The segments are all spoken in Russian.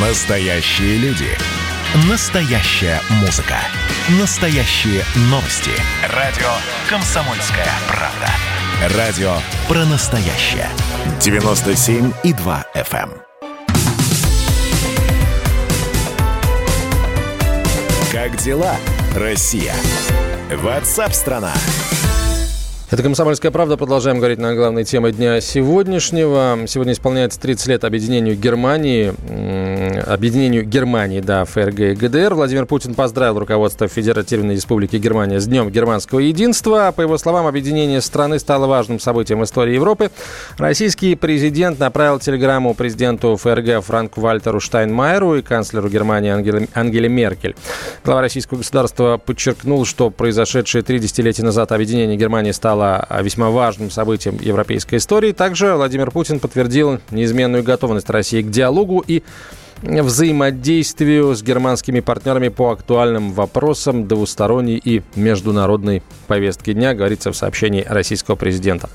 Настоящие люди. Настоящая музыка. Настоящие новости. Радио «Комсомольская правда». Радио про настоящее. 97,2 FM. эм. Как дела, Россия? Ватсап-страна! Это «Комсомольская правда». Продолжаем говорить на главной теме дня сегодняшнего. Сегодня исполняется 30 лет объединению Германии. Объединению Германии, да, ФРГ и ГДР. Владимир Путин поздравил руководство Федеративной Республики Германия с Днем германского единства. По его словам, объединение страны стало важным событием истории Европы. Российский президент направил телеграмму президенту ФРГ Франку Вальтеру Штайнмайеру и канцлеру Германии Ангеле, Ангеле Меркель. Глава российского государства подчеркнул, что произошедшее три десятилетия назад объединение Германии стало стала весьма важным событием европейской истории. Также Владимир Путин подтвердил неизменную готовность России к диалогу и взаимодействию с германскими партнерами по актуальным вопросам двусторонней и международной повестки дня, говорится в сообщении российского президента.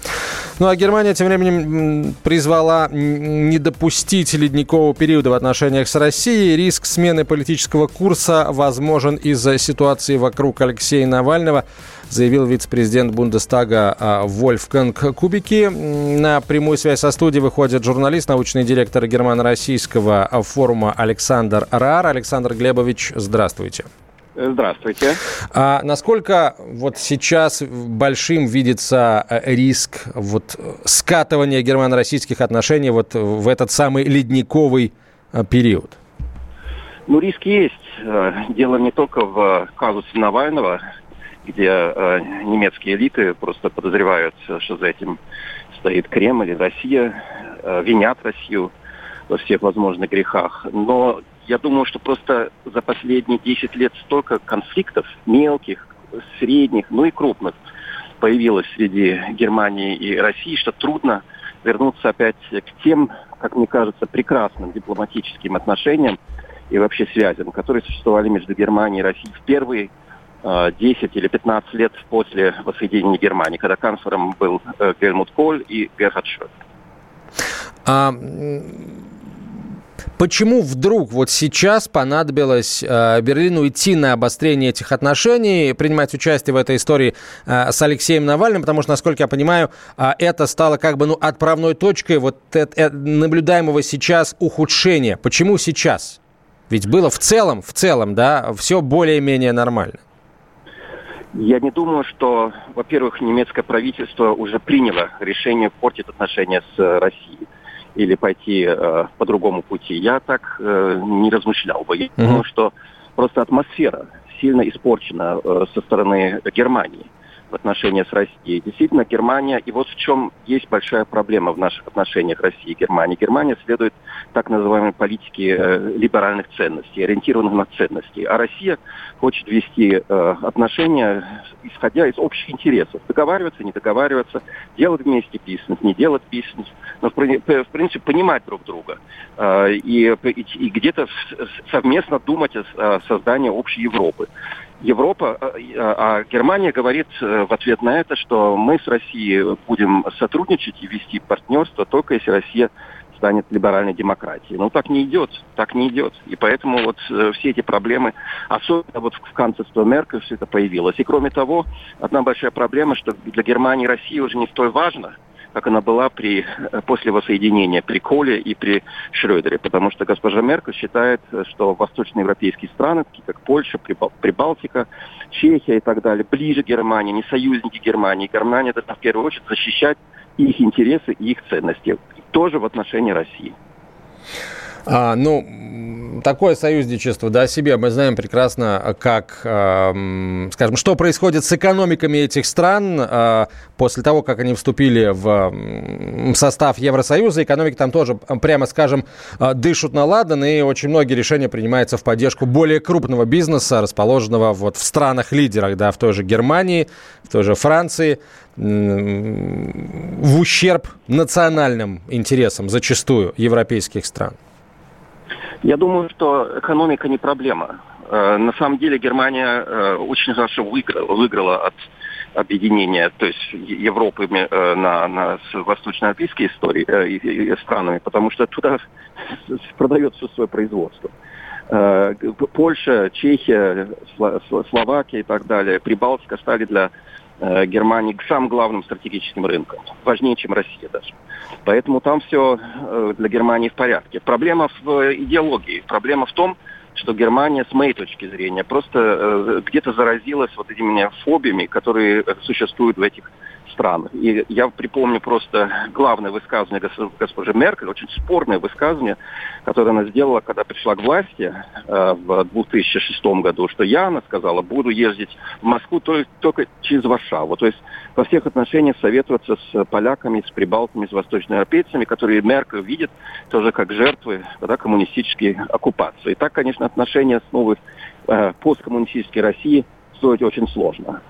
Ну а Германия тем временем призвала не допустить ледникового периода в отношениях с Россией. Риск смены политического курса возможен из-за ситуации вокруг Алексея Навального заявил вице-президент Бундестага а, Вольфганг Кубики. На прямую связь со студией выходит журналист, научный директор германо-российского форума Александр Раар. Александр Глебович, здравствуйте. Здравствуйте. А насколько вот сейчас большим видится э, риск вот скатывания германо-российских отношений вот в этот самый ледниковый э, период? Ну, риск есть. Э, дело не только в казусе Навального, где э, немецкие элиты просто подозревают, что за этим стоит Кремль и Россия, э, винят Россию во всех возможных грехах. Но я думаю, что просто за последние 10 лет столько конфликтов, мелких, средних, ну и крупных, появилось среди Германии и России, что трудно вернуться опять к тем, как мне кажется, прекрасным дипломатическим отношениям и вообще связям, которые существовали между Германией и Россией в первые 10 или 15 лет после воссоединения Германии, когда канцлером был э, Гельмут Коль и Герхард Шрёдер. А Почему вдруг вот сейчас понадобилось э, Берлину идти на обострение этих отношений, принимать участие в этой истории э, с Алексеем Навальным? Потому что, насколько я понимаю, э, это стало как бы ну, отправной точкой вот это, э, наблюдаемого сейчас ухудшения. Почему сейчас? Ведь было в целом, в целом, да, все более-менее нормально. Я не думаю, что, во-первых, немецкое правительство уже приняло решение портить отношения с э, Россией или пойти э, по другому пути. Я так э, не размышлял бы. Я uh-huh. думаю, что просто атмосфера сильно испорчена э, со стороны Германии в отношениях с Россией. Действительно, Германия, и вот в чем есть большая проблема в наших отношениях России и Германии. Германия следует так называемой политике э, либеральных ценностей, ориентированных на ценности. А Россия хочет вести э, отношения, исходя из общих интересов. Договариваться, не договариваться, делать вместе бизнес, не делать бизнес. Но, в, в принципе, понимать друг друга. Э, и, и, и где-то совместно думать о, о создании общей Европы. Европа, э, а Германия говорит э, в ответ на это, что мы с Россией будем сотрудничать и вести партнерство только если Россия станет либеральной демократией. Но так не идет, так не идет. И поэтому вот э, все эти проблемы, особенно вот в канцлерство Меркель все это появилось. И кроме того, одна большая проблема, что для Германии Россия уже не столь важна, как она была при, после воссоединения при Коле и при Шрёдере. Потому что госпожа Меркель считает, что восточноевропейские страны, такие как Польша, Прибалтика, Чехия и так далее, ближе к Германии, не союзники Германии. Германия должна в первую очередь защищать их интересы и их ценности. Тоже в отношении России. А, ну, такое союзничество, да, себе мы знаем прекрасно, как, э, скажем, что происходит с экономиками этих стран э, после того, как они вступили в состав Евросоюза. Экономики там тоже, прямо скажем, э, дышат на ладан, и очень многие решения принимаются в поддержку более крупного бизнеса, расположенного вот в странах-лидерах, да, в той же Германии, в той же Франции, в ущерб национальным интересам зачастую европейских стран. Я думаю, что экономика не проблема. Э, на самом деле Германия э, очень хорошо выиграла, от объединения, то есть Европы э, на, на восточноевропейские истории странами, потому что туда продает все свое производство. Польша, Чехия, Словакия и так далее, Прибалтика стали для э, Германии самым главным стратегическим рынком, важнее, чем Россия даже. Поэтому там все э, для Германии в порядке. Проблема в идеологии, проблема в том, что Германия, с моей точки зрения, просто где-то заразилась вот этими фобиями, которые существуют в этих стран. И я припомню просто главное высказывание госпожи Меркель, очень спорное высказывание, которое она сделала, когда пришла к власти э, в 2006 году, что я, она сказала, буду ездить в Москву только, только через Варшаву. То есть во всех отношениях советоваться с поляками, с прибалтами, с восточноевропейцами, которые Меркель видит тоже как жертвы да, коммунистической оккупации. И так, конечно, отношения с новой э, посткоммунистической Россией строить очень сложно.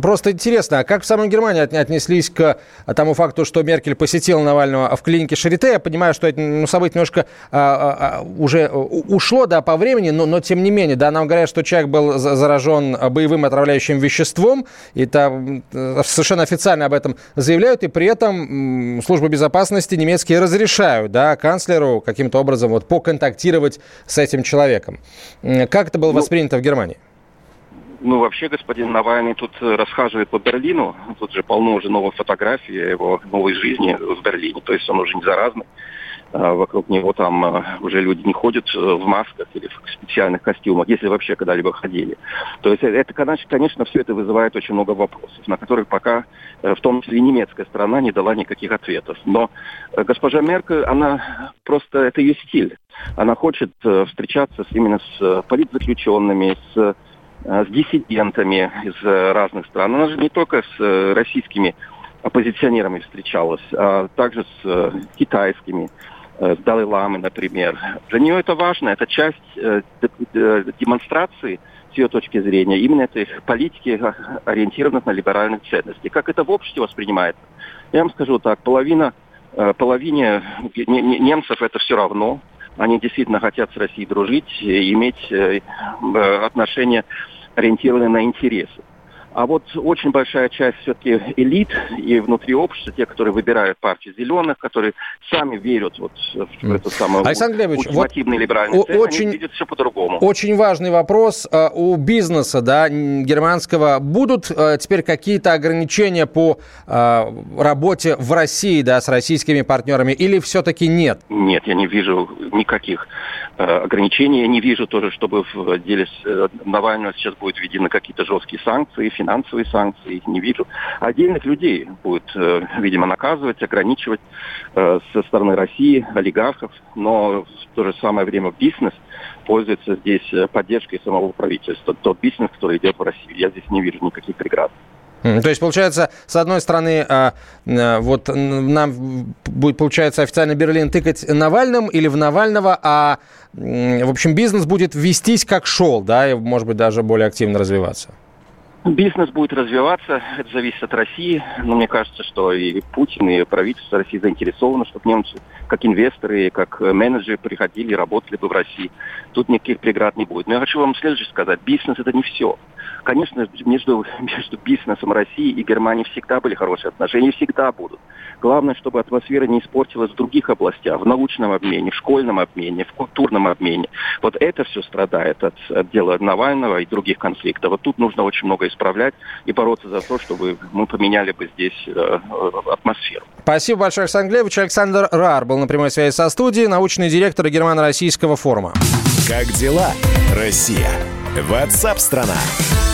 Просто интересно, а как в самой Германии отнеслись к тому факту, что Меркель посетила Навального в клинике Шарите? Я понимаю, что это ну, событие немножко а, а, а уже ушло да, по времени, но, но тем не менее, да, нам говорят, что человек был заражен боевым отравляющим веществом, и там э, совершенно официально об этом заявляют, и при этом службы безопасности немецкие разрешают да, канцлеру каким-то образом вот, поконтактировать с этим человеком. Как это было ну, воспринято в Германии? Ну, вообще, господин Навальный тут э, расхаживает по Берлину. Тут же полно уже новых фотографий его новой жизни в Берлине. То есть он уже не заразный. А вокруг него там э, уже люди не ходят э, в масках или в специальных костюмах, если вообще когда-либо ходили. То есть это, конечно, все это вызывает очень много вопросов, на которых пока, в том числе немецкая сторона, не дала никаких ответов. Но госпожа Меркель, она просто, это ее стиль. Она хочет встречаться именно с политзаключенными, с с диссидентами из э, разных стран. Она же не только с э, российскими оппозиционерами встречалась, а также с китайскими, с Далай-Ламой, например. Для нее это важно, это часть демонстрации с ее точки зрения, именно этой политики, ориентированных на либеральные ценности. Как это в обществе воспринимается? Я вам скажу так, половина, половине немцев это все равно, они действительно хотят с Россией дружить, иметь отношения ориентированы на интересы. А вот очень большая часть все-таки элит и внутри общества, те, которые выбирают партию зеленых, которые сами верят вот в эту самую Александр Глебович, вот либеральную цель, очень, они видят все по-другому. Очень важный вопрос. А, у бизнеса да, германского будут а, теперь какие-то ограничения по а, работе в России да, с российскими партнерами или все-таки нет? Нет, я не вижу никаких ограничений. Я не вижу тоже, чтобы в деле э, Навального сейчас будут введены какие-то жесткие санкции, финансовые санкции, не вижу. Отдельных людей будет, э, видимо, наказывать, ограничивать э, со стороны России, олигархов, но в то же самое время бизнес пользуется здесь э, поддержкой самого правительства. Тот бизнес, который идет в Россию, я здесь не вижу никаких преград. То есть, получается, с одной стороны, а, вот нам будет, получается, официально Берлин тыкать Навальным или в Навального, а, в общем, бизнес будет вестись как шел, да, и, может быть, даже более активно развиваться. Бизнес будет развиваться, это зависит от России, но мне кажется, что и Путин, и правительство России заинтересованы, чтобы немцы, как инвесторы, как менеджеры приходили и работали бы в России. Тут никаких преград не будет. Но я хочу вам следующее сказать. Бизнес – это не все. Конечно, между, между бизнесом России и Германии всегда были хорошие отношения, всегда будут. Главное, чтобы атмосфера не испортилась в других областях, в научном обмене, в школьном обмене, в культурном обмене. Вот это все страдает от, от дела Навального и других конфликтов. Вот тут нужно очень много исправлять и бороться за то, чтобы мы поменяли бы здесь э, э атмосферу. Спасибо большое, Александр Глебович. Александр Рар был на прямой связи со студией, научный директор Германо-Российского форума. Как дела, Россия? Ватсап-страна! страна